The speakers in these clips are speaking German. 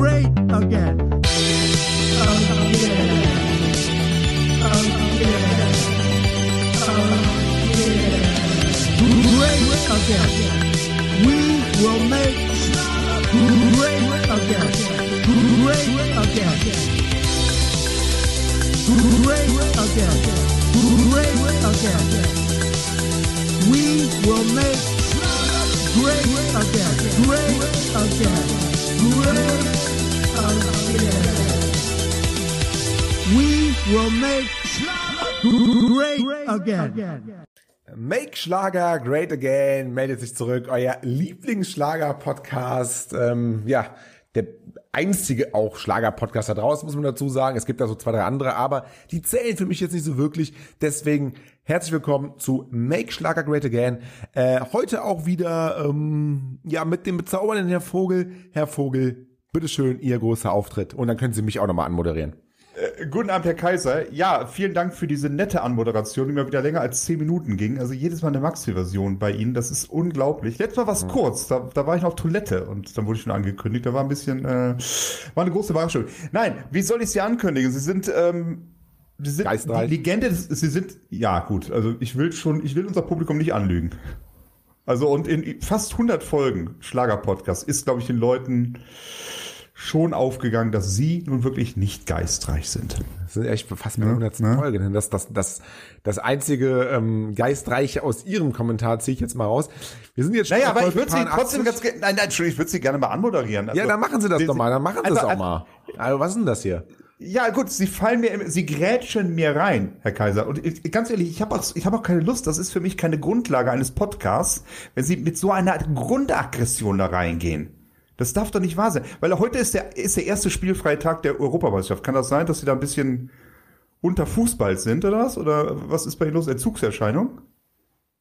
great again. Again. Again. Again. Great again. We will make great again. Great again. Great again. Great again. We will make great again. Great again. Great again. We will make great again. Make Schlager Great Again meldet sich zurück, euer Lieblingsschlager-Podcast. Ähm, ja, der einzige auch Schlager-Podcast da draußen, muss man dazu sagen. Es gibt da so zwei, drei andere, aber die zählen für mich jetzt nicht so wirklich. Deswegen herzlich willkommen zu Make Schlager Great Again. Äh, heute auch wieder ähm, ja mit dem bezaubernden Herr Vogel. Herr Vogel, bitteschön, Ihr großer Auftritt. Und dann können Sie mich auch nochmal anmoderieren. Äh, Guten Abend, Herr Kaiser. Ja, vielen Dank für diese nette Anmoderation, die mir wieder länger als zehn Minuten ging. Also jedes Mal eine Maxi-Version bei Ihnen, das ist unglaublich. Letztes Mal war es kurz, da, da war ich noch auf Toilette und dann wurde ich schon angekündigt. Da war ein bisschen, äh, war eine große Überraschung. Nein, wie soll ich Sie ankündigen? Sie sind, ähm, Sie sind Geistreich. die Legende, Sie sind, ja gut, also ich will schon, ich will unser Publikum nicht anlügen. Also und in fast 100 Folgen Schlager-Podcast ist, glaube ich, den Leuten schon aufgegangen, dass sie nun wirklich nicht geistreich sind. Das sind echt fast bei 100. ne? Folge. denn Das, das, das, das einzige ähm, Geistreiche aus Ihrem Kommentar ziehe ich jetzt mal raus. Wir sind jetzt schon Naja, aber ich würde sie trotzdem 80. ganz, ge- nein, nein, Entschuldigung, ich würde sie gerne mal anmoderieren. Ja, Also, dann machen Sie das doch mal, dann machen Sie also, es auch also, mal. Also, was ist denn das hier? Ja, gut, sie fallen mir, sie grätschen mir rein, Herr Kaiser. Und ich, ganz ehrlich, ich habe auch, ich habe auch keine Lust. Das ist für mich keine Grundlage eines Podcasts, wenn Sie mit so einer Grundaggression da reingehen. Das darf doch nicht wahr sein. Weil heute ist der, ist der erste spielfreie Tag der Europameisterschaft. Kann das sein, dass Sie da ein bisschen unter Fußball sind oder was? Oder was ist bei Ihnen los? Entzugserscheinung?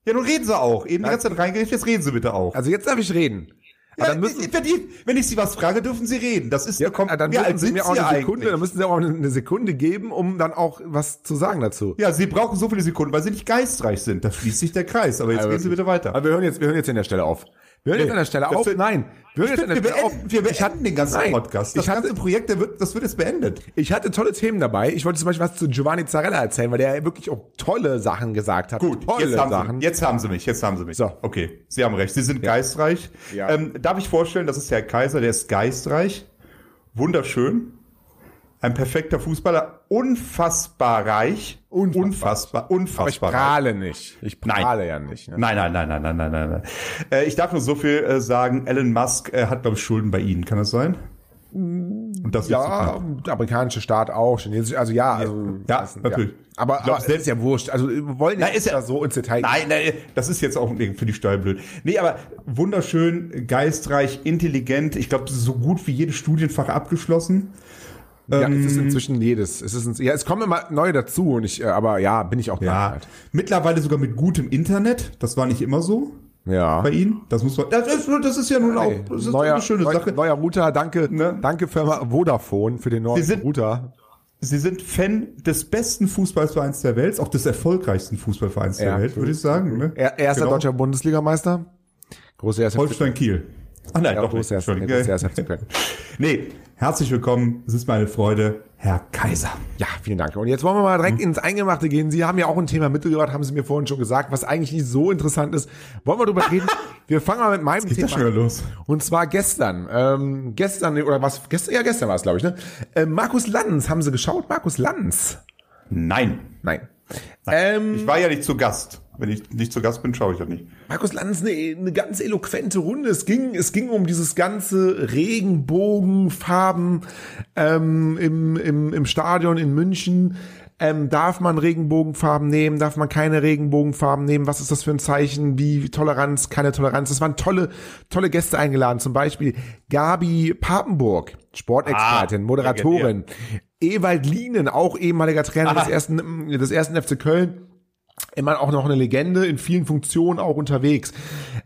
Ja, nun reden Sie auch. Eben die ganze Zeit reingeredet, jetzt reden Sie bitte auch. Also jetzt darf ich reden. Ja, dann müssen, wenn, ich, wenn ich Sie was frage, dürfen Sie reden. Das ist ja, eine Kom- dann müssen Sie mir auch eine Sekunde, eigentlich? dann müssen Sie auch eine, eine Sekunde geben, um dann auch was zu sagen dazu. Ja, Sie brauchen so viele Sekunden, weil Sie nicht geistreich sind. Da schließt sich der Kreis. Aber jetzt Also gehen Sie bitte weiter. Aber wir hören jetzt, wir hören jetzt an der Stelle auf. Wir hören jetzt Nee, an der Stelle auf. wird- Nein, wir hören jetzt an der Stelle auf. wir beenden Ich hatte- den ganzen Nein, Podcast. Das ich hatte- ganze Projekt, der wird, das wird jetzt beendet. Ich hatte tolle Themen dabei. Ich wollte zum Beispiel was zu Giovanni Zarella erzählen, weil der wirklich auch tolle Sachen gesagt hat. Gut, tolle jetzt haben, Sachen. Sie, jetzt haben Sie mich, jetzt haben Sie mich. So. Okay, Sie haben recht. Sie sind geistreich. Ja. Ähm, darf ich vorstellen, das ist Herr Kaiser, der ist geistreich, wunderschön, ein perfekter Fußballer, unfassbar reich, Unfassbar. unfassbar, Aber ich unfassbar prahle nicht. Ich Nein. prahle ja nicht. Ne? Nein, nein, nein, nein, nein, nein, nein. nein. Äh, ich darf nur so viel äh, sagen. Elon Musk äh, hat, glaube ich, Schulden bei Ihnen. Kann das sein? Und das Ja, der amerikanische Staat auch, chinesisch, also ja, also Ja, das- natürlich. Aber, Ich glaub, aber das ist ja wurscht. Also wir wollen Nein, nicht ist ja- so ins Detail. Nein, nein, das ist jetzt auch für die Steuer blöd. Nee, aber wunderschön, geistreich, intelligent. Ich glaube, so gut wie jedes Studienfach abgeschlossen. Ja, ähm, es ist inzwischen jedes. Es ist ja, es kommen immer neue dazu und ich, äh, aber ja, bin ich auch Ja, dankbar. mittlerweile sogar mit gutem Internet. Das war nicht immer so Ja. bei Ihnen. Das muss man. Das ist, das ist ja nun auch das ist neuer, eine schöne neu- Sache. neuer Router, danke, Ne? danke Firma Vodafone für den neuen Sie sind- Router. Sie sind Fan des besten Fußballvereins der Welt, auch des erfolgreichsten Fußballvereins Ja. der Welt, würde ich sagen. Ne? Er, erster Genau. deutscher Bundesligameister. Große erste Holstein Kiel. Ah nein, Ja, doch nicht. Entschuldigung. Köln. Nee, herzlich willkommen. Es ist meine Freude, Herr Kaiser. Ja, vielen Dank. Und jetzt wollen wir mal direkt ins Eingemachte gehen. Sie haben ja auch ein Thema mitgebracht, haben Sie mir vorhin schon gesagt, was eigentlich nicht so interessant ist. Wollen wir drüber reden? Wir fangen mal mit meinem Geht Thema schon wieder los? Und zwar gestern. Ähm, gestern, oder was? Gestern, ja, gestern war es, glaube ich, ne? Äh, Markus Lanz, haben Sie geschaut? Markus Lanz? Nein. Nein. Ähm, Ich war ja nicht zu Gast. Wenn ich nicht zu Gast bin, schaue ich ja nicht. Markus Lanz, eine, eine ganz eloquente Runde. Es ging, es ging um dieses ganze Regenbogenfarben ähm, im, im, im Stadion in München. Ähm, darf man Regenbogenfarben nehmen? Darf man keine Regenbogenfarben nehmen? Was ist das für ein Zeichen? Wie Toleranz, keine Toleranz? Es waren tolle, tolle Gäste eingeladen. Zum Beispiel Gabi Papenburg, Sportexpertin, Ah, Moderatorin. Ewald Lienen, auch ehemaliger Trainer des ersten, des ersten FC Köln immer auch noch eine Legende, in vielen Funktionen auch unterwegs.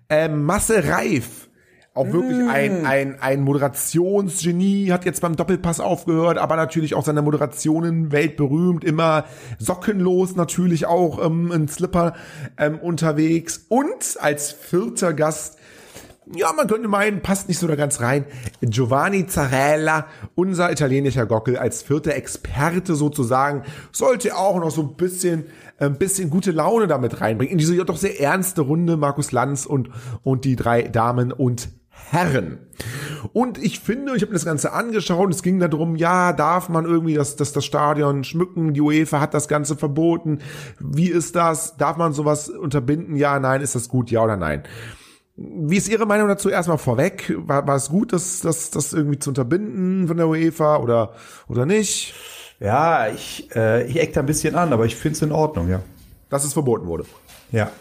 Ähm, Masse Reif, auch wirklich ein, ein, ein Moderationsgenie, hat jetzt beim Doppelpass aufgehört, aber natürlich auch seine Moderationen weltberühmt, immer sockenlos natürlich auch ähm, in Slipper ähm, unterwegs. Und als vierter Gast ja, man könnte meinen, passt nicht so da ganz rein. Giovanni Zarella, unser italienischer Gockel, als vierter Experte sozusagen, sollte auch noch so ein bisschen, ein bisschen gute Laune damit reinbringen. In diese ja doch sehr ernste Runde, Markus Lanz und, und die drei Damen und Herren. Und ich finde, ich habe das Ganze angeschaut, es ging darum, ja, darf man irgendwie das, das, das Stadion schmücken, die UEFA hat das Ganze verboten, wie ist das, darf man sowas unterbinden, ja, nein, ist das gut, ja oder nein. Wie ist Ihre Meinung dazu erstmal vorweg? War, war es gut, das, das, das irgendwie zu unterbinden von der UEFA oder, oder nicht? Ja, ich, äh, ich eck da ein bisschen an, aber ich finde es in Ordnung, ja. Dass es verboten wurde. Ja.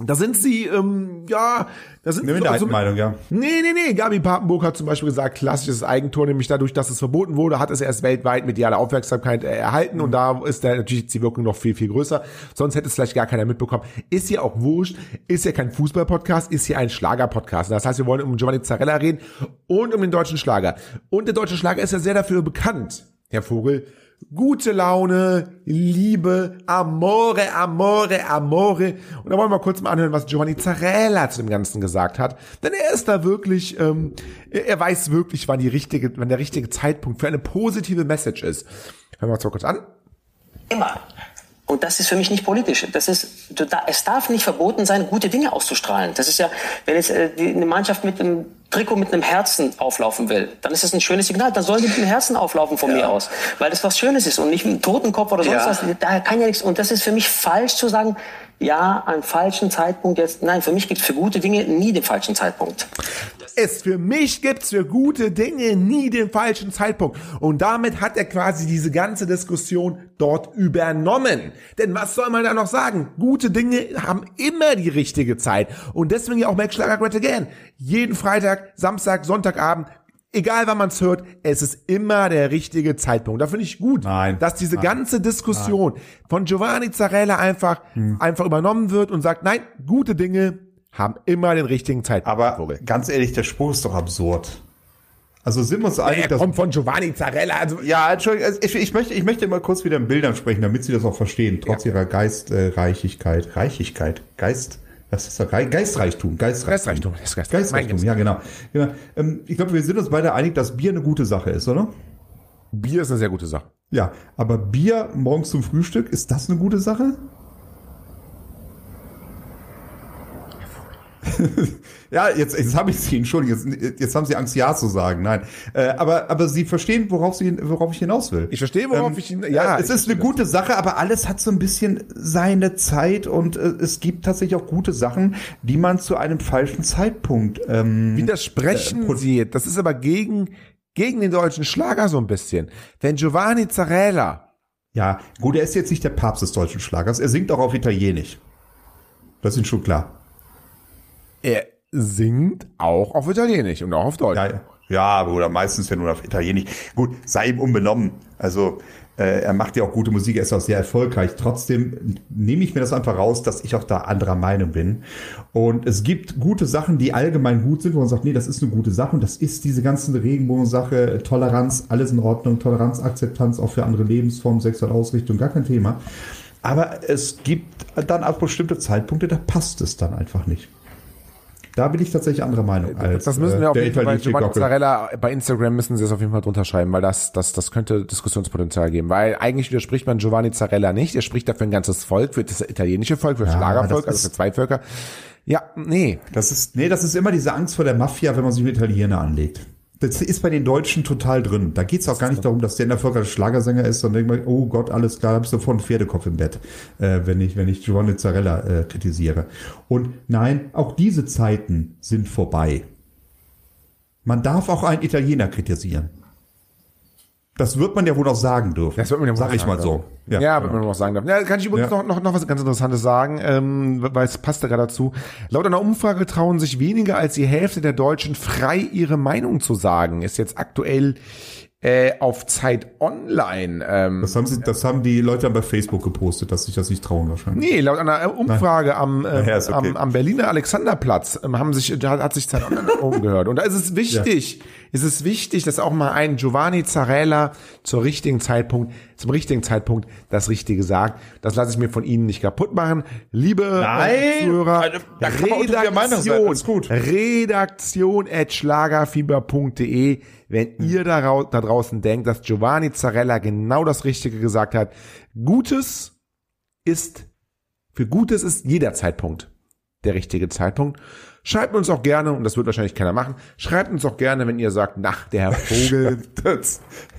Da sind sie, ähm, ja, da sind Eine Minderheitenmeinung, ja. Nee, nee, nee. Gabi Papenburg hat zum Beispiel gesagt, klassisches Eigentor, nämlich dadurch, dass es verboten wurde, hat es erst weltweit mediale Aufmerksamkeit erhalten und da ist da natürlich die Wirkung noch viel, viel größer. Sonst hätte es vielleicht gar keiner mitbekommen. Ist hier auch wurscht, ist ja kein Fußball-Podcast, ist hier ein Schlager-Podcast. Das heißt, wir wollen um Giovanni Zarella reden und um den deutschen Schlager. Und der deutsche Schlager ist ja sehr dafür bekannt, Herr Vogel, gute Laune, Liebe, Amore, Amore, Amore. Und da wollen wir kurz mal anhören, was Giovanni Zarella zu dem Ganzen gesagt hat. Denn er ist da wirklich, ähm, er weiß wirklich, wann die richtige, wann der richtige Zeitpunkt für eine positive Message ist. Hören wir uns mal kurz an. Immer. Und das ist für mich nicht politisch. Das ist, du, da, es darf nicht verboten sein, gute Dinge auszustrahlen. Das ist ja, wenn jetzt äh, die, eine Mannschaft mit einem Trikot mit einem Herzen auflaufen will, dann ist das ein schönes Signal. Dann sollen die mit einem Herzen auflaufen von ja. mir aus, weil das was Schönes ist und nicht mit einem Totenkopf oder sonst ja. was. Da kann ja nichts. Und das ist für mich falsch zu sagen, ja, am falschen Zeitpunkt jetzt. Nein, für mich gibt es für gute Dinge nie den falschen Zeitpunkt. Es für mich gibt's für gute Dinge nie den falschen Zeitpunkt. Und damit hat er quasi diese ganze Diskussion dort übernommen. Denn was soll man da noch sagen? Gute Dinge haben immer die richtige Zeit. Und deswegen ja auch Max Schlager Great Again. Jeden Freitag, Samstag, Sonntagabend egal wann man es hört, es ist immer der richtige Zeitpunkt. Da finde ich gut, Nein. dass diese Nein. ganze Diskussion Nein. von Giovanni Zarella einfach, hm. einfach übernommen wird und sagt, nein, gute Dinge haben immer den richtigen Zeitpunkt. Aber ganz ehrlich, der Spruch ist doch absurd. Also sind wir uns einig, ja, er kommt von Giovanni Zarella. Also ja, Entschuldigung, also ich, ich, möchte, ich möchte mal kurz wieder in Bildern sprechen, damit Sie das auch verstehen, trotz ja. Ihrer Geistreichigkeit, äh, Reichigkeit, Geist, was ist das? Geistreichtum. Geistreichtum. Geistreichtum. Geist, Geistreichtum, ja, genau. genau. Ähm, ich glaube, wir sind uns beide einig, dass Bier eine gute Sache ist, oder? Bier ist eine sehr gute Sache. Ja, aber Bier morgens zum Frühstück, ist das eine gute Sache? ja, jetzt, jetzt habe ich Sie, entschuldigen, jetzt, jetzt haben Sie Angst, Ja zu sagen. Nein, äh, aber, aber Sie verstehen, worauf, Sie, worauf ich hinaus will. Ich verstehe, worauf ähm, ich hinaus Ja, es ist eine gute Sache, aber alles hat so ein bisschen seine Zeit und äh, es gibt tatsächlich auch gute Sachen, die man zu einem falschen Zeitpunkt ähm, Widersprechen äh, Sie, das ist aber gegen, gegen den deutschen Schlager so ein bisschen. Wenn Giovanni Zarella ja, gut, er ist jetzt nicht der Papst des deutschen Schlagers. Er singt auch auf Italienisch. Das ist schon klar er singt auch auf Italienisch und auch auf Deutsch. Ja, ja oder meistens ja nur auf Italienisch. Gut, sei ihm unbenommen. Also äh, er macht ja auch gute Musik, er ist auch sehr erfolgreich. Trotzdem nehme ich mir das einfach raus, dass ich auch da anderer Meinung bin. Und es gibt gute Sachen, die allgemein gut sind, wo man sagt, nee, das ist eine gute Sache und das ist diese ganze Regenbogen-Sache, Toleranz, alles in Ordnung, Toleranz, Akzeptanz auch für andere Lebensformen, sexuelle Ausrichtung, gar kein Thema. Aber es gibt dann auch bestimmte Zeitpunkte, da passt es dann einfach nicht. Da bin ich tatsächlich anderer Meinung. Als, das müssen wir auf jeden Fall bei Giovanni Zarella bei Instagram müssen sie es auf jeden Fall drunter schreiben, weil das, das, das könnte Diskussionspotenzial geben. Weil eigentlich widerspricht man Giovanni Zarella nicht. Er spricht dafür ein ganzes Volk, für das italienische Volk, für das ja, Schlagervolk, also für zwei Völker. Ja, nee. Das ist, nee, das ist immer diese Angst vor der Mafia, wenn man sich mit Italiener anlegt. Das ist bei den Deutschen total drin. Da geht es auch gar nicht darum, dass der in der Volker Schlagersänger ist, sondern denkt man, oh Gott, alles klar, hab ich sofort einen Pferdekopf im Bett, äh, wenn ich, wenn ich Giovanni Zarella äh, kritisiere. Und nein, auch diese Zeiten sind vorbei. Man darf auch einen Italiener kritisieren. Das wird man ja wohl auch sagen dürfen. Das wird man ja wohl Sag ich mal so. Ja, ja wird man noch sagen dürfen. Ja, kann ich übrigens ja. noch, noch, noch was ganz Interessantes sagen, ähm, weil es passt da gerade dazu. Laut einer Umfrage trauen sich weniger als die Hälfte der Deutschen frei ihre Meinung zu sagen. Ist jetzt aktuell äh, auf Zeit Online. Ähm, Das haben, sie, das haben die Leute bei Facebook gepostet, dass sich das nicht trauen wahrscheinlich. Nee, laut einer Umfrage am, äh, Ja, ist okay. am, am Berliner Alexanderplatz ähm, haben sich, da hat sich Zeit Online umgehört. Und da ist es wichtig, ist es wichtig, dass auch mal ein Giovanni Zarella zur richtigen Zeitpunkt, zum richtigen Zeitpunkt das Richtige sagt. Das lasse ich mir von Ihnen nicht kaputt machen. Liebe äh, Nein, Zuhörer, da kann man unter der Meinung sein, alles gut. Redaktion at schlagerfieber.de, wenn Hm. ihr da draußen denkt, dass Giovanni Zarella genau das Richtige gesagt hat. Gutes ist, für Gutes ist jeder Zeitpunkt der richtige Zeitpunkt. Schreibt uns auch gerne, und das wird wahrscheinlich keiner machen, schreibt uns auch gerne, wenn ihr sagt, nach der Herr Vogel,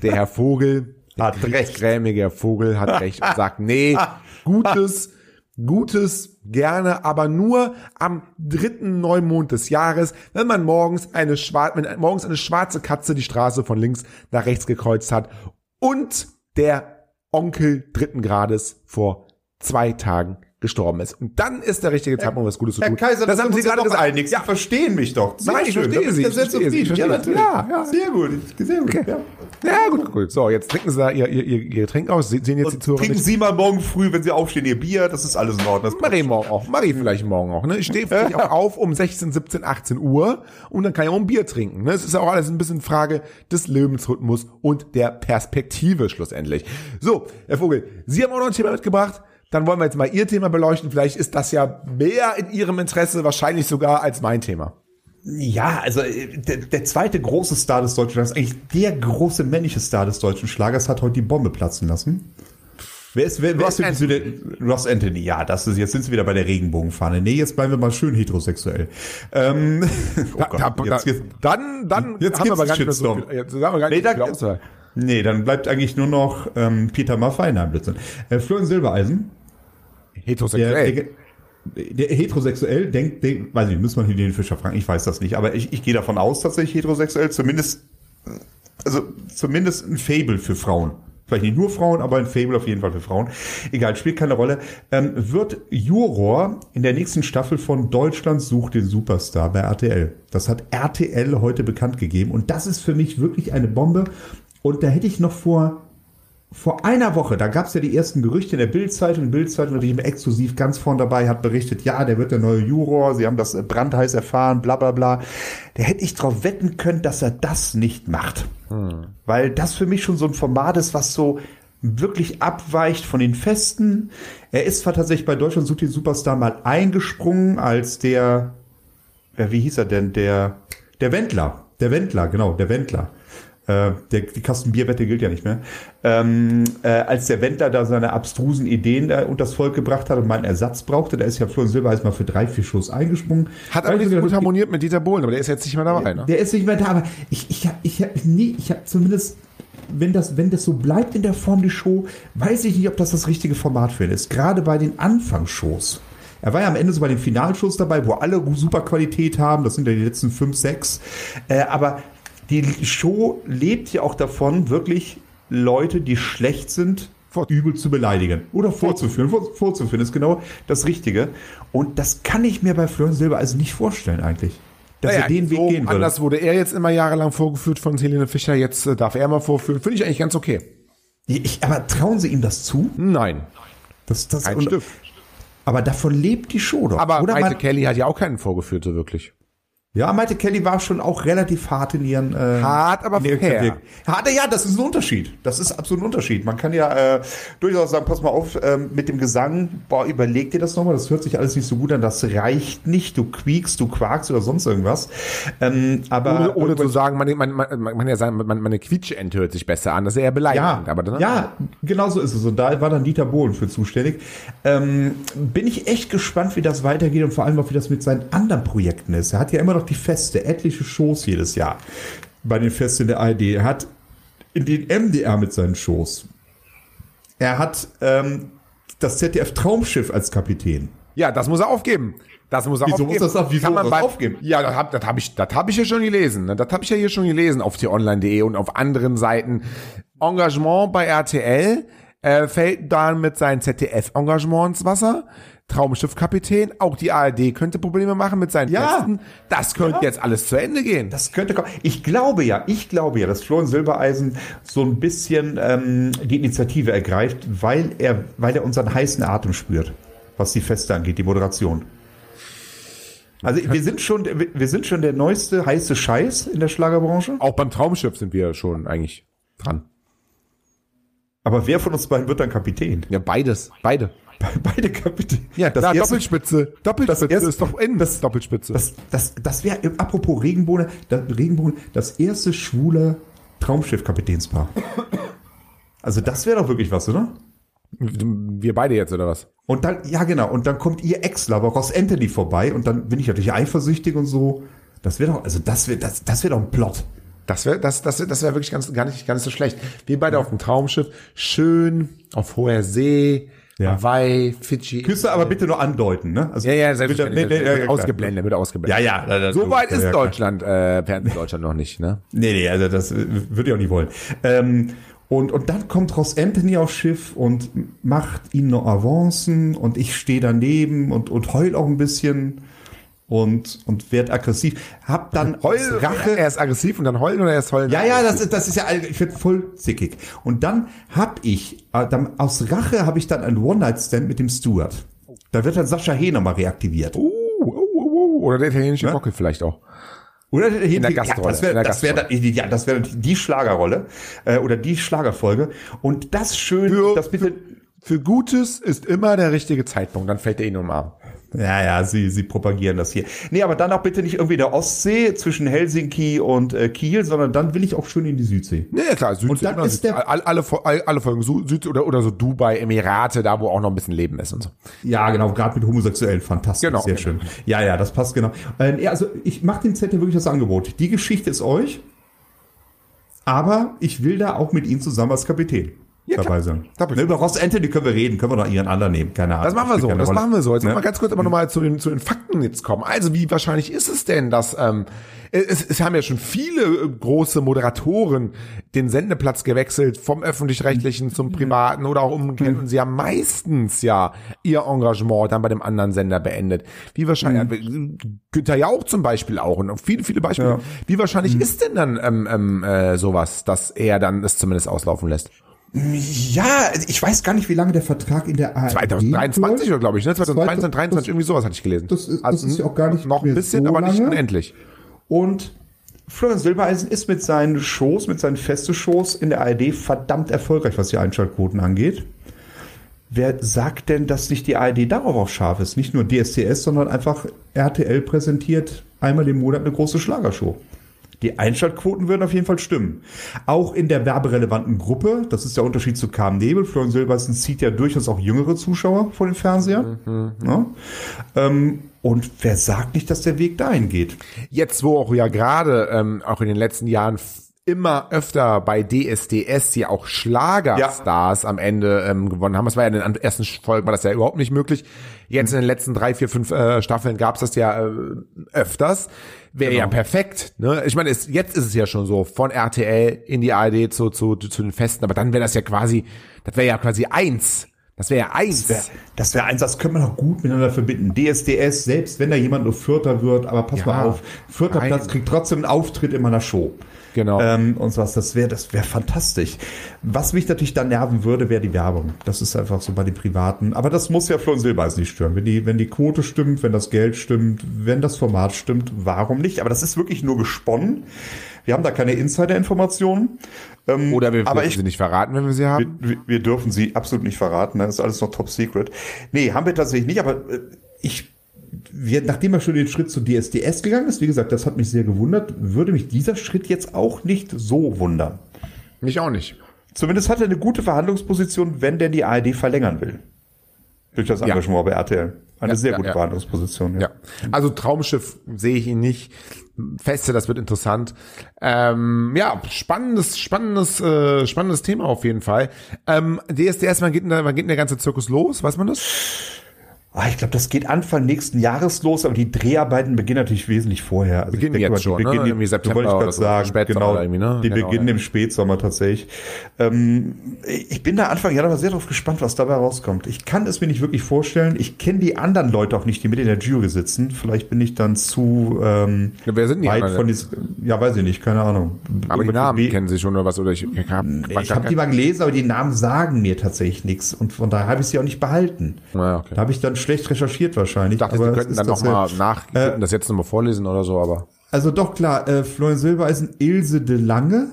der Herr Vogel, der Hat recht. grämige Herr Vogel hat recht und sagt, nee, Gutes, Gutes gerne, aber nur am dritten Neumond des Jahres, wenn man morgens eine, schwar wenn morgens eine schwarze Katze die Straße von links nach rechts gekreuzt hat und der Onkel dritten Grades vor zwei Tagen gestorben ist. Und dann ist der richtige Zeitpunkt, was Gutes zu Herr tun. Kaiser, das haben Sie gerade gesagt. einig. Sie verstehen mich doch. Sehr Nein, ich schön. verstehe Sie, ja ich verstehe Sie, Ja, natürlich. Ja, ja. Sehr gut. Sehr gut. Ja. Ja, gut, gut. So, jetzt trinken Sie da Ihr, Ihr, Ihr, Ihr Getränk aus. Sie- Sehen jetzt die Zuhörer trinken nicht. Sie mal morgen früh, wenn Sie aufstehen, Ihr Bier. Das ist alles in Ordnung. Das ich morgen auch. Ich vielleicht morgen auch. Ne? Ich stehe vielleicht auch auf um 16, 17, 18 Uhr und dann kann ich auch ein Bier trinken. Ne? Es ist auch alles ein bisschen Frage des Lebensrhythmus und der Perspektive schlussendlich. So, Herr Vogel, Sie haben auch noch ein Thema mitgebracht. Dann wollen wir jetzt mal Ihr Thema beleuchten. Vielleicht ist das ja mehr in Ihrem Interesse, wahrscheinlich sogar als mein Thema. Ja, also äh, der, der zweite große Star des deutschen Schlagers, eigentlich der große männliche Star des deutschen Schlagers, hat heute die Bombe platzen lassen. Wer ist, wer, wer Ross ist denn wieder, Ross Anthony, ja, das ist, jetzt sind sie wieder bei der Regenbogenfahne. Nee, jetzt bleiben wir mal schön heterosexuell. Ähm, oh Gott, Da- da- jetzt, jetzt, dann dann Jetzt haben wir aber gar nicht so viel, jetzt haben wir gar Nee, nicht da- so viel Auswahl. nee, dann bleibt eigentlich nur noch ähm, Peter Maffay, nein, Blödsinn. Äh, Florian Silbereisen, Heterosexuell. der, der heterosexuell denkt, denkt, weiß nicht, muss man hier den Fischer fragen, ich weiß das nicht, aber ich, ich gehe davon aus, tatsächlich heterosexuell, zumindest, also zumindest ein Fable für Frauen. Vielleicht nicht nur Frauen, aber ein Fable auf jeden Fall für Frauen. Egal, spielt keine Rolle. Ähm, wird Juror in der nächsten Staffel von Deutschland sucht den Superstar bei RTL. Das hat RTL heute bekannt gegeben und das ist für mich wirklich eine Bombe. Und da hätte ich noch vor vor einer Woche, da gab es ja die ersten Gerüchte in der Bildzeitung. Die Bildzeitung natürlich exklusiv ganz vorn dabei, hat berichtet, ja, der wird der neue Juror, sie haben das äh, brandheiß erfahren, bla bla bla. Da hätte ich drauf wetten können, dass er das nicht macht. Weil das für mich schon so ein Format ist, was so wirklich abweicht von den Festen. Er ist zwar tatsächlich bei Deutschland sucht den Superstar mal eingesprungen als der, äh, wie hieß er denn, der, der Wendler. Der Wendler, genau, der Wendler. Äh, der, die Kastenbierwette gilt ja nicht mehr. Ähm, äh, als der Wendler da seine abstrusen Ideen äh, unters Volk gebracht hat und mal einen Ersatz brauchte, da ist ja Florian Silbereis mal für drei, vier Shows eingesprungen. Hat aber nicht so gut harmoniert mit Dieter Bohlen, aber der ist jetzt nicht mehr dabei. Ne? der ist nicht mehr da, aber ich, ich habe ich hab nie, ich habe zumindest, wenn das, wenn das so bleibt in der Form die Show, weiß ich nicht, ob das das richtige Format für ihn ist. Gerade bei den Anfangsshows. Er war ja am Ende so bei den Finalshows dabei, wo alle super Qualität haben. Das sind ja die letzten fünf, sechs. Äh, aber die Show lebt ja auch davon, wirklich Leute, die schlecht sind, übel zu beleidigen oder vorzuführen. Vor, vorzuführen ist genau das Richtige. Und das kann ich mir bei Florian Silber also nicht vorstellen eigentlich. Dass Naja, er den Weg so gehen würde. Anders wurde er jetzt immer jahrelang vorgeführt von Helene Fischer, jetzt äh, darf er mal vorführen. Finde ich eigentlich ganz okay. Ich, aber trauen Sie ihm das zu? Nein, Das, das, kein und- Stück. Aber davon lebt die Show doch. Aber man, Kelly hat ja auch keinen vorgeführt, so wirklich. Ja, Maite Kelly war schon auch relativ hart in ihren. Äh, Hart, aber fair. Kritik. Hart, ja, das ist ein Unterschied. Das ist absolut ein Unterschied. Man kann ja äh, durchaus sagen, pass mal auf, ähm, mit dem Gesang, boah, überleg dir das nochmal, das hört sich alles nicht so gut an, das reicht nicht, du quiekst, du quakst oder sonst irgendwas. Ähm, aber Ohne, ohne zu sagen, man, man, man, man kann ja sagen, man, meine Quietscheente hört sich besser an. Das ist eher Ja, beleidigend. aber dann, ja, genau so ist es. Und da war dann Dieter Bohlen für zuständig. Ähm, bin ich echt gespannt, wie das weitergeht und vor allem auch, wie das mit seinen anderen Projekten ist. Er hat ja immer noch die Feste, etliche Shows jedes Jahr bei den Festen der ARD. Er hat in den MDR mit seinen Shows. Er hat ähm, das ZDF Traumschiff als Kapitän. Ja, das muss er aufgeben. Das muss er Wieso aufgeben. muss das wieso Kann man bei- aufgeben? Ja, das habe hab ich, das hab ich ja schon gelesen. ne? Das habe ich ja hier schon gelesen auf t-online.de und auf anderen Seiten. Engagement bei RTL äh, fällt dann mit seinem ZDF-Engagement ins Wasser. Traumschiffkapitän, auch die ARD könnte Probleme machen mit seinen Ja. Festen. Das könnte jetzt alles zu Ende gehen. Das könnte kommen. Ich glaube ja, ich glaube ja, dass Florian Silbereisen so ein bisschen ähm, die Initiative ergreift, weil er, weil er unseren heißen Atem spürt, was die Feste angeht, die Moderation. Also wir sind schon, wir sind schon der neueste heiße Scheiß in der Schlagerbranche. Auch beim Traumschiff sind wir schon eigentlich dran. Aber wer von uns beiden wird dann Kapitän? Ja, beides, beide. Beide Kapitän. Ja, das erste- Doppelspitze. Doppelspitze das erste- ist doch in das- Doppelspitze. Das, das, das wäre, apropos Regenbogen, das, Regenbogen, das erste schwule Traumschiff-Kapitänspaar. Also das wäre doch wirklich was, oder? wir beide jetzt, oder was? Und dann, ja genau, und dann kommt ihr Ex-Lover Ross Anthony vorbei und dann bin ich natürlich eifersüchtig und so. Das wäre doch, also das wäre, das, das wäre doch ein Plot. Das wäre das, das, das wär wirklich ganz, gar, nicht, gar nicht so schlecht. Wir beide auf dem Traumschiff, schön auf hoher See, Ja. Hawaii, Fidschi. Küsse aber bitte nur andeuten, ne? Also Ja, ja, bitte- selbstverständlich. nee, nee, ja, wird ausgeblendet, wird ausgeblendet. Ja, ja, ja, So weit ist ja. Deutschland, äh, Fernsehen Deutschland noch nicht, ne? Nee, nee, also das würde ich auch nicht wollen. Ähm, und, und dann kommt Ross Anthony aufs Schiff und macht ihm noch Avancen und ich stehe daneben und, und heul auch ein bisschen und, und werd aggressiv. Hab dann Heul, aus Rache. erst aggressiv und dann heulen oder erst heulen? Ja, ja, das ist, das ist ja, ich werd voll zickig. Und dann hab ich, äh, dann, aus Rache habe ich dann einen One-Night-Stand mit dem Steward. Da wird dann Sascha Heh nochmal reaktiviert. Uh, uh, uh, uh, oder der italienische? Gockel vielleicht auch. Oder der der ja, Gastrolle, das wäre in der das wär, dann- ja, das wäre die Schlagerrolle äh, oder die Schlagerfolge. Und das schön, Für- das bitte. Für Gutes ist immer der richtige Zeitpunkt, dann fällt er ihnen um Arm. Ja, ja, sie, sie propagieren das hier. Nee, aber dann auch bitte nicht irgendwie der Ostsee zwischen Helsinki und äh, Kiel, sondern dann will ich auch schön in die Südsee. Ja, ja klar, Südsee, Und dann ist Südsee. der- alle, alle, alle, Folgen Su- Süd oder, oder so Dubai, Emirate, da wo auch noch ein bisschen Leben ist und so. Ja, genau, gerade mit Homosexuellen, fantastisch, Genau, sehr schön. Ja, ja, das passt genau. Ja, also ich mache dem ZDF wirklich das Angebot. Die Geschichte ist euch, aber ich will da auch mit ihm zusammen als Kapitän Ja, dabei sein. Ne, über Ross Anthony können wir reden, können wir noch ihren anderen nehmen, keine Ahnung. Das machen wir so, das Rolle. machen wir so. Jetzt Ne? mal ganz kurz aber nochmal zu den, zu den Fakten jetzt kommen. Also wie wahrscheinlich ist es denn, dass ähm, es, es haben ja schon viele äh, große Moderatoren den Sendeplatz gewechselt vom öffentlich-rechtlichen zum privaten oder auch umgekehrt und sie haben meistens ja ihr Engagement dann bei dem anderen Sender beendet. Wie wahrscheinlich, Günther Jauch zum Beispiel auch und viele, viele Beispiele. Ja. Wie wahrscheinlich ist denn dann ähm, ähm, äh, sowas, dass er dann es zumindest auslaufen lässt? Ja, ich weiß gar nicht, wie lange der Vertrag in der ARD 2023 oder glaube ich, ne? 2023, 2023, Das- irgendwie sowas hatte ich gelesen. Das ist- das ist ja auch gar nicht noch ein bisschen, so aber nicht unendlich. Und Florian Silbereisen ist mit seinen Shows, mit seinen feste Shows in der ARD verdammt erfolgreich, was die Einschaltquoten angeht. Wer sagt denn, dass nicht die ARD darauf auch scharf ist? Nicht nur DSDS, sondern einfach RTL präsentiert einmal im Monat eine große Schlagershow. Die Einschaltquoten würden auf jeden Fall stimmen. Auch in der werberelevanten Gruppe, das ist der Unterschied zu Carmen Nebel. Florian Silbereisen zieht ja durchaus auch jüngere Zuschauer vor den Fernseher. Ja. Ähm, und wer sagt nicht, dass der Weg dahin geht? Jetzt, wo auch ja gerade ähm, auch in den letzten Jahren immer öfter bei DSDS ja auch Schlagerstars am Ende ähm, gewonnen haben. Das war ja in den ersten Folgen war das ja überhaupt nicht möglich. Jetzt in den letzten drei, vier, fünf äh, Staffeln gab es das ja äh, öfters. Wäre ja perfekt. Ne? Ich meine, es, jetzt ist es ja schon so, von RTL in die ARD zu, zu, zu den Festen, aber dann wäre das ja quasi, das wäre ja quasi eins. Das wäre ja eins. Das wäre wär eins, das können wir noch gut miteinander verbinden. DSDS, selbst wenn da jemand nur Vierter wird, aber pass Ja, mal auf, Vierter nein. Platz kriegt trotzdem einen Auftritt in meiner Show. Genau. Ähm, und was, das wäre das wäre fantastisch. Was mich natürlich dann nerven würde, wäre die Werbung. Das ist einfach so bei den Privaten. Aber das muss ja Florian Silbereisen nicht stören. Wenn die, wenn die Quote stimmt, wenn das Geld stimmt, wenn das Format stimmt, warum nicht? Aber das ist wirklich nur gesponnen. Wir haben da keine Insider-Informationen. Ähm, Oder wir dürfen ich, sie nicht verraten, wenn wir sie haben. wir, wir dürfen sie absolut nicht verraten, ne? das ist alles noch top secret. Nee, haben wir tatsächlich nicht, aber äh, ich, wir, nachdem er schon den Schritt zu DSDS gegangen ist, wie gesagt, das hat mich sehr gewundert, würde mich dieser Schritt jetzt auch nicht so wundern. Mich auch nicht. Zumindest hat er eine gute Verhandlungsposition, wenn denn die ARD verlängern will. Durch das Engagement bei RTL. Eine Ja, sehr ja, gute ja. Verhandlungsposition. Ja. Also Traumschiff sehe ich ihn nicht. Feste, das wird interessant. Ähm, ja, spannendes, spannendes, äh, spannendes Thema auf jeden Fall. Ähm, DSDS, wann geht, denn, wann geht denn der ganze Zirkus los? Weiß man das? Ah, ich glaube, das geht Anfang nächsten Jahres los, aber die Dreharbeiten beginnen natürlich wesentlich vorher. Also Beginnen ich denke jetzt schon, ne? beginnen, Irgendwie September wollte ich oder gerade so, sagen, Spätsommer genau, oder irgendwie, ne? Die Genau, beginnen ja. im Spätsommer tatsächlich. Ähm, ich bin da Anfang Januar sehr darauf gespannt, was dabei rauskommt. Ich kann es mir nicht wirklich vorstellen. Ich kenne die anderen Leute auch nicht, die mit in der Jury sitzen. Vielleicht bin ich dann zu ähm, Ja, wer sind die weit anderen? von diesem, ja, weiß ich nicht, keine Ahnung. Aber die Namen We- kennen Sie schon oder was? Oder ich, ich habe habe die mal gelesen, aber die Namen sagen mir tatsächlich nichts und von daher habe ich sie auch nicht behalten. Ja, okay. Da habe ich dann schlecht recherchiert wahrscheinlich. Ich dachte, aber Sie könnten dann nochmal nach, Äh, das jetzt nochmal vorlesen oder so, aber. Also doch klar, äh, Florian Silbereisen, Ilse de Lange.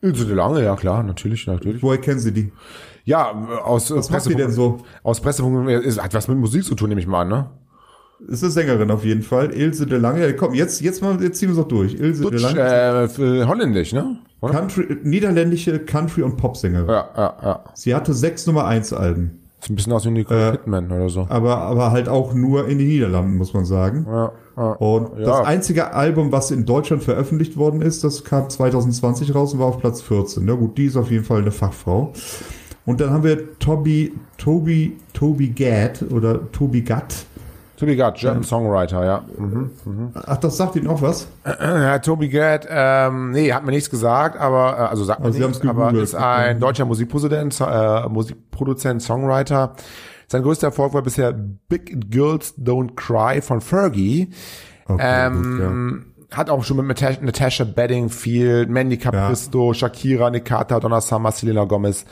So lange, ja klar, natürlich, natürlich. Woher kennen Sie die? Ja, aus Was macht die denn so? Aus ist, hat was mit Musik zu tun, nehme ich mal an, ne? Ist eine Sängerin auf jeden Fall. Ilse de Lange. Ja, komm, jetzt, jetzt mal, jetzt ziehen wir es doch durch. Ilse de Dutsch, Lange. äh, holländisch, ne? Oder? Country, niederländische Country- und Popsängerin. Ja, ja, ja. Sie hatte sechs Nummer eins Alben. Ist ein bisschen aus wie Nicole Kidman oder so. Aber, aber halt auch nur in den Niederlanden, muss man sagen. Ja, ja. Und Ja. das einzige Album, was in Deutschland veröffentlicht worden ist, das kam 2020 raus und war auf Platz 14. Ja gut, die ist auf jeden Fall eine Fachfrau. Und dann haben wir Toby, Toby, Toby Gadd oder Toby Gatt. Toby Gad, German Songwriter, ja. Mhm. Ach, das sagt Ihnen auch was? Ja, Toby Gad, ähm, nee, hat mir nichts gesagt, aber, äh, also sagt mir Also Sie nichts, aber ist ein deutscher Musikproduzent, äh, Musikproduzent, Songwriter. Sein größter Erfolg war bisher Big Girls Don't Cry von Fergie. Okay, Ähm, Hat auch schon mit Natasha, Bedingfield, Mandy Capristo, Shakira, Nikata, Donna Summer, Selena Gomez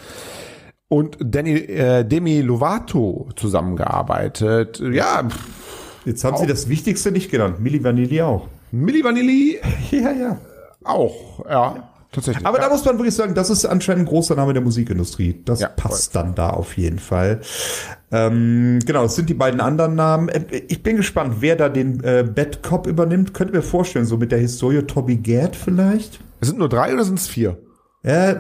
und Danny, äh, Demi Lovato zusammengearbeitet. Ja, pff, Jetzt haben Sie das Wichtigste nicht genannt. Milli Vanilli auch. Milli Vanilli Ja, ja. auch, ja, tatsächlich. Aber ja. da muss man wirklich sagen, das ist anscheinend ein großer Name der Musikindustrie. Das Ja, passt dann da auf jeden Fall. Ähm, genau, es sind die beiden anderen Namen. Äh, Ich bin gespannt, wer da den äh, Bad Cop übernimmt. Könnt ihr mir vorstellen, so mit der Historie Toby Gad vielleicht? Es sind nur drei oder sind es vier? Äh,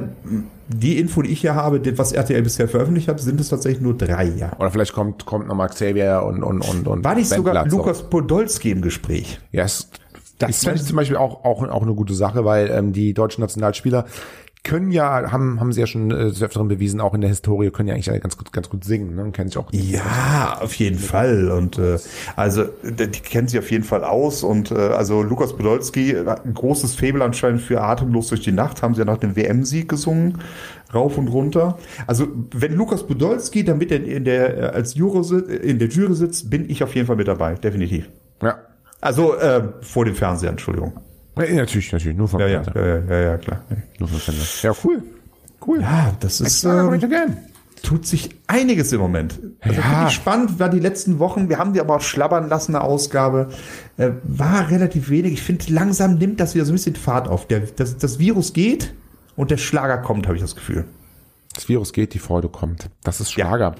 die Info, die ich hier habe, was RTL bisher veröffentlicht hat, sind es tatsächlich nur drei, ja. Oder vielleicht kommt, kommt nochmal Xavier und, und, und, und War nicht sogar Lukas Podolski im Gespräch? Ja, es, Das das fände ich zum Beispiel auch, auch, auch eine gute Sache, weil ähm, die deutschen Nationalspieler können ja, haben, haben sie ja schon äh, des Öfteren bewiesen, auch in der Historie, können ja eigentlich alle ganz gut, ganz gut singen, ne? Kennen sich auch. Ja, auf jeden Fall. Und äh, also die kennen sich auf jeden Fall aus. Und äh, also Lukas Podolski hat ein großes Faible anscheinend für Atemlos durch die Nacht, haben sie ja nach dem WM-Sieg gesungen, rauf und runter. Also wenn Lukas Podolski damit in, in der äh, als Juro in der Jury sitzt, bin ich auf jeden Fall mit dabei, definitiv. Ja. Also äh, vor dem Fernseher, Entschuldigung. Ja natürlich, natürlich, nur von Ja, ja, ja, ja, klar. Nur von Fernseher. Ja, cool. Cool. Ja, das ist. Ähm, tut sich einiges im Moment. Also Ja. spannend war die letzten Wochen. Wir haben die aber auch schlabbern lassen, eine Ausgabe. Äh, war relativ wenig. Ich finde, langsam nimmt das wieder so ein bisschen Fahrt auf. Der, das, das Virus geht und der Schlager kommt, habe ich das Gefühl. Das Virus geht, die Freude kommt. Das ist Schlager.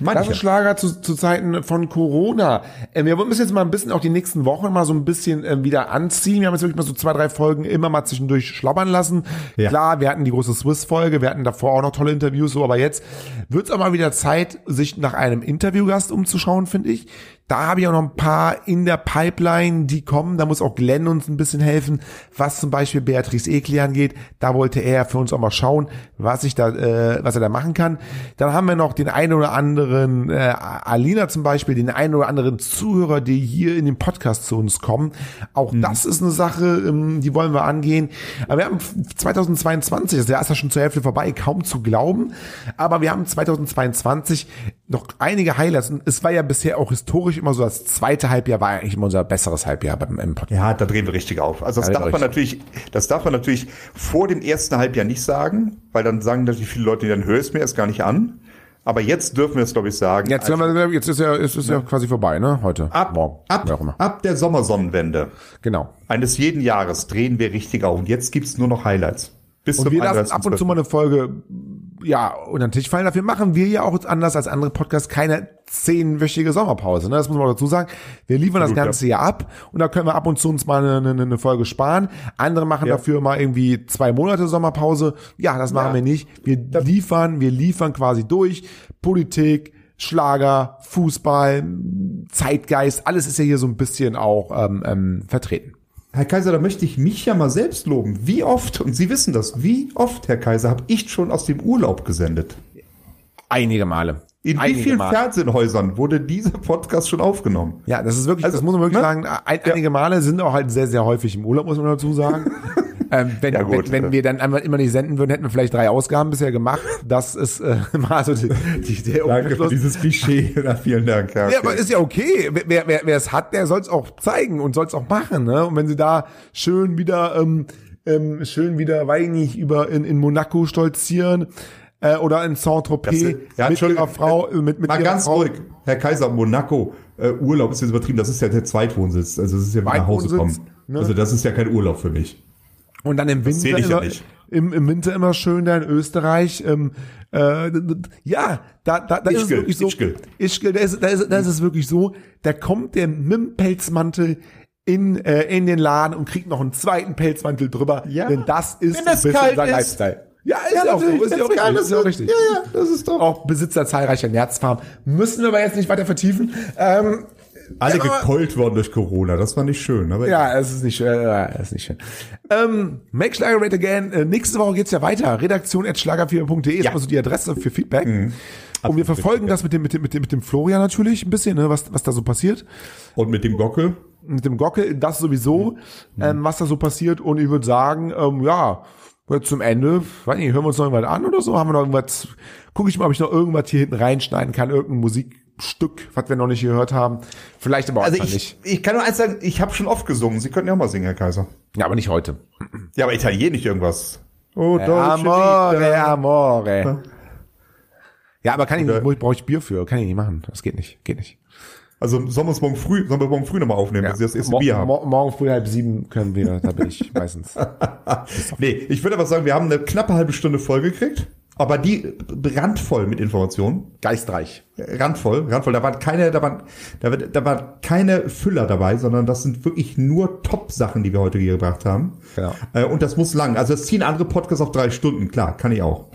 Manche. Das ist Schlager zu, zu Zeiten von Corona. Ähm, wir müssen jetzt mal ein bisschen auch die nächsten Wochen mal so ein bisschen ähm, wieder anziehen. Wir haben jetzt wirklich mal so zwei, drei Folgen immer mal zwischendurch schlabbern lassen. Ja. Klar, wir hatten die große Swiss-Folge, wir hatten davor auch noch tolle Interviews, so, aber jetzt wird es auch mal wieder Zeit, sich nach einem Interviewgast umzuschauen, finde ich. Da habe ich auch noch ein paar in der Pipeline, die kommen. Da muss auch Glenn uns ein bisschen helfen, was zum Beispiel Beatrice Egli angeht. Da wollte er für uns auch mal schauen, was ich da, äh, was er da machen kann. Dann haben wir noch den einen oder anderen, äh, Alina zum Beispiel, den einen oder anderen Zuhörer, die hier in den Podcast zu uns kommen. Auch das ist eine Sache, ähm, die wollen wir angehen. Aber wir haben 2022, das Jahr ist ja schon zur Hälfte vorbei, kaum zu glauben. Aber wir haben 2022 noch einige Highlights. Und es war ja bisher auch historisch immer so, das zweite Halbjahr war eigentlich immer unser besseres Halbjahr beim im Podcast. Ja, da drehen wir richtig auf. Also das Ja, darf man richtig. natürlich, das darf man natürlich vor dem ersten Halbjahr nicht sagen, weil dann sagen natürlich viele Leute, dann hör es mir erst gar nicht an. Aber jetzt dürfen wir es, glaube ich, sagen. Jetzt, haben wir, jetzt ist ja, ist, ist ja quasi vorbei, ne? Heute. ab, Morgen. Ab, ab der Sommersonnenwende Genau. eines jeden Jahres drehen wir richtig auf. Und jetzt gibt's nur noch Highlights. Bis Und wir lassen ab und zu 31.12.. mal eine Folge, ja, unter den Tisch fallen. Dafür machen wir ja auch anders als andere Podcasts keine zehnwöchige Sommerpause. Ne? Das muss man dazu sagen. Wir liefern das Gut, ja. ganze Jahr ab und da können wir ab und zu uns mal eine, eine, eine Folge sparen. Andere machen Ja. dafür mal irgendwie zwei Monate Sommerpause. Ja, das machen Ja. wir nicht. Wir liefern, wir liefern quasi durch. Politik, Schlager, Fußball, Zeitgeist, alles ist ja hier so ein bisschen auch ähm, ähm, vertreten. Herr Kaiser, da möchte ich mich ja mal selbst loben. Wie oft, und Sie wissen das, wie oft, Herr Kaiser, habe ich schon aus dem Urlaub gesendet? Einige Male. In wie Einige vielen Male. Fernsehhäusern wurde dieser Podcast schon aufgenommen? Ja, das ist wirklich, Also, das muss man wirklich ne? sagen, ein, einige Male sind auch halt sehr, sehr häufig im Urlaub, muss man dazu sagen. ähm, wenn, Ja, gut. wenn, wenn wir dann einmal immer nicht senden würden, hätten wir vielleicht drei Ausgaben bisher gemacht. Das ist äh, mal so die, die, der Danke für dieses Klischee. Na, vielen Dank. Ja, Ja, aber ist ja okay. Wer, wer, wer es hat, der soll es auch zeigen und soll es auch machen. Ne? Und wenn sie da schön wieder, ähm, ähm, schön wieder, weiß ich nicht, über in, in Monaco stolzieren äh, oder in Saint-Tropez Das- ja, mit ihrer Frau, äh, mit, mit Mal ihrer ganz Frau. ruhig. Herr Kaiser, Monaco, äh, Urlaub ist jetzt übertrieben. Das ist ja der Zweitwohnsitz. Also das ist ja wie nach Hause kommen. ne? Also das ist ja kein Urlaub für mich. Und dann im Winter ja immer, nicht. im, im Winter immer schön da in Österreich. Ähm, äh, ja, da, da, da ist es wirklich so. Ischgl. Ischgl, da ist, da ist, da ist es wirklich so. Da kommt der mit dem Pelzmantel in, äh, in den Laden und kriegt noch einen zweiten Pelzmantel drüber. Ja. Denn das ist ein bisschen sein ist. Lifestyle. Ja, ist ja, auch so. Ist ja auch richtig. Ist ja auch richtig. Ja, ja, das ist doch. Auch Besitzer zahlreicher Nerzfarmen. Müssen wir aber jetzt nicht weiter vertiefen. Ähm, Alle ja, gekeult worden durch Corona. Das war nicht schön. Aber Ja, es ist nicht schön. Ja, es ist nicht schön. Ähm, Make Schlager Great Again. Äh, nächste Woche geht's ja weiter. Redaktion at schlager4.de ist Ja. immer so die Adresse für Feedback. Und wir verfolgen das mit dem, mit dem, mit dem, mit dem Florian natürlich ein bisschen, ne, was, was da so passiert. Und mit dem Gockel? Mit dem Gockel, das sowieso, ähm, was da so passiert. Und ich würde sagen, ähm, ja, jetzt zum Ende, weiß nicht, hören wir uns noch irgendwas an oder so? Haben wir noch irgendwas, gucke ich mal, ob ich noch irgendwas hier hinten reinschneiden kann, irgendein Musikstück, was wir noch nicht gehört haben. Vielleicht aber auch Also ich, nicht. ich kann nur eins sagen, ich habe schon oft gesungen. Sie könnten ja auch mal singen, Herr Kaiser. Ja, aber nicht heute. Ja, aber italienisch irgendwas. Oh, Amore, amore. Ja, aber kann ich nicht, brauche ich Bier für, kann ich nicht machen. Das geht nicht, geht nicht. Also sollen wir uns morgen früh, sollen wir morgen früh nochmal aufnehmen, wenn Sie das erste Mo- Bier haben? mo- morgen früh halb sieben können wir, da bin ich meistens. Nee, ich würde aber sagen, wir haben eine knappe halbe Stunde voll gekriegt, aber die randvoll mit Informationen. Geistreich. Randvoll, randvoll. Da waren keine, da waren, da, da waren keine Füller dabei, sondern das sind wirklich nur Top-Sachen, die wir heute hier gebracht haben. Genau. Äh, und das muss lang. Also das ziehen andere Podcasts auf drei Stunden. Klar, kann ich auch.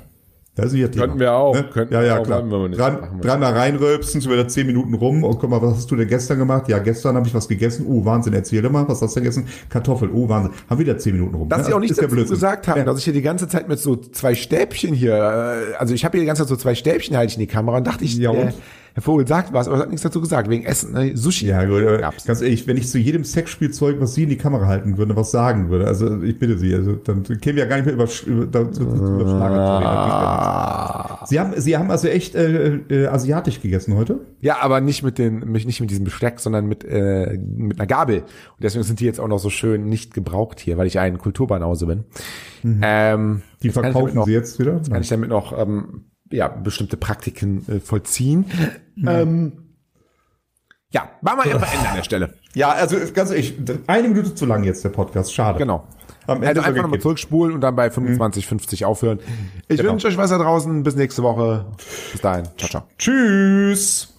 Das ist ihr Thema. Könnten wir auch. Könnten ja, ja, auch, klar. wir nicht. Wir dreimal reinrülpsen, sind wieder zehn Minuten rum. Und guck mal, was hast du denn gestern gemacht? Ja, gestern habe ich was gegessen. Oh, Wahnsinn, erzähl mal, was hast du gegessen? Kartoffeln. Oh, Wahnsinn. Haben wieder zehn Minuten rum. Dass ne? Sie auch nichts Ist ja dazu Blödsinn. gesagt haben, Ja. dass ich hier die ganze Zeit mit so zwei Stäbchen hier, äh, also ich habe hier die ganze Zeit so zwei Stäbchen halte ich in die Kamera und dachte ich, Ja, äh, und? Herr Vogel sagt was, aber er hat nichts dazu gesagt, wegen Essen, ne? Sushi. Ja, gut, aber Gab's. ganz ehrlich, wenn ich zu jedem Sexspielzeug, was Sie in die Kamera halten würde, was sagen würde, also ich bitte Sie, also dann kämen wir ja gar nicht mehr über, über, zu- über Schlager. Sie haben, Sie haben also echt äh, äh, asiatisch gegessen heute? Ja, aber nicht mit den, nicht mit diesem Besteck, sondern mit äh, mit einer Gabel. Und deswegen sind die jetzt auch noch so schön nicht gebraucht hier, weil ich ein Kulturbanause bin. Ähm, Die verkaufen Sie jetzt wieder? kann ich damit noch ähm, ja bestimmte Praktiken äh, vollziehen. Ähm, ja, machen wir einfach Ende an der Stelle. Ja, also ganz ehrlich, eine Minute zu lang jetzt der Podcast, schade. Genau. Am Ende Also einfach nochmal zurückspulen und dann bei 25, 50 aufhören. Ich Genau. wünsche euch was da draußen. Bis nächste Woche. Bis dahin. Ciao, ciao. Tschüss!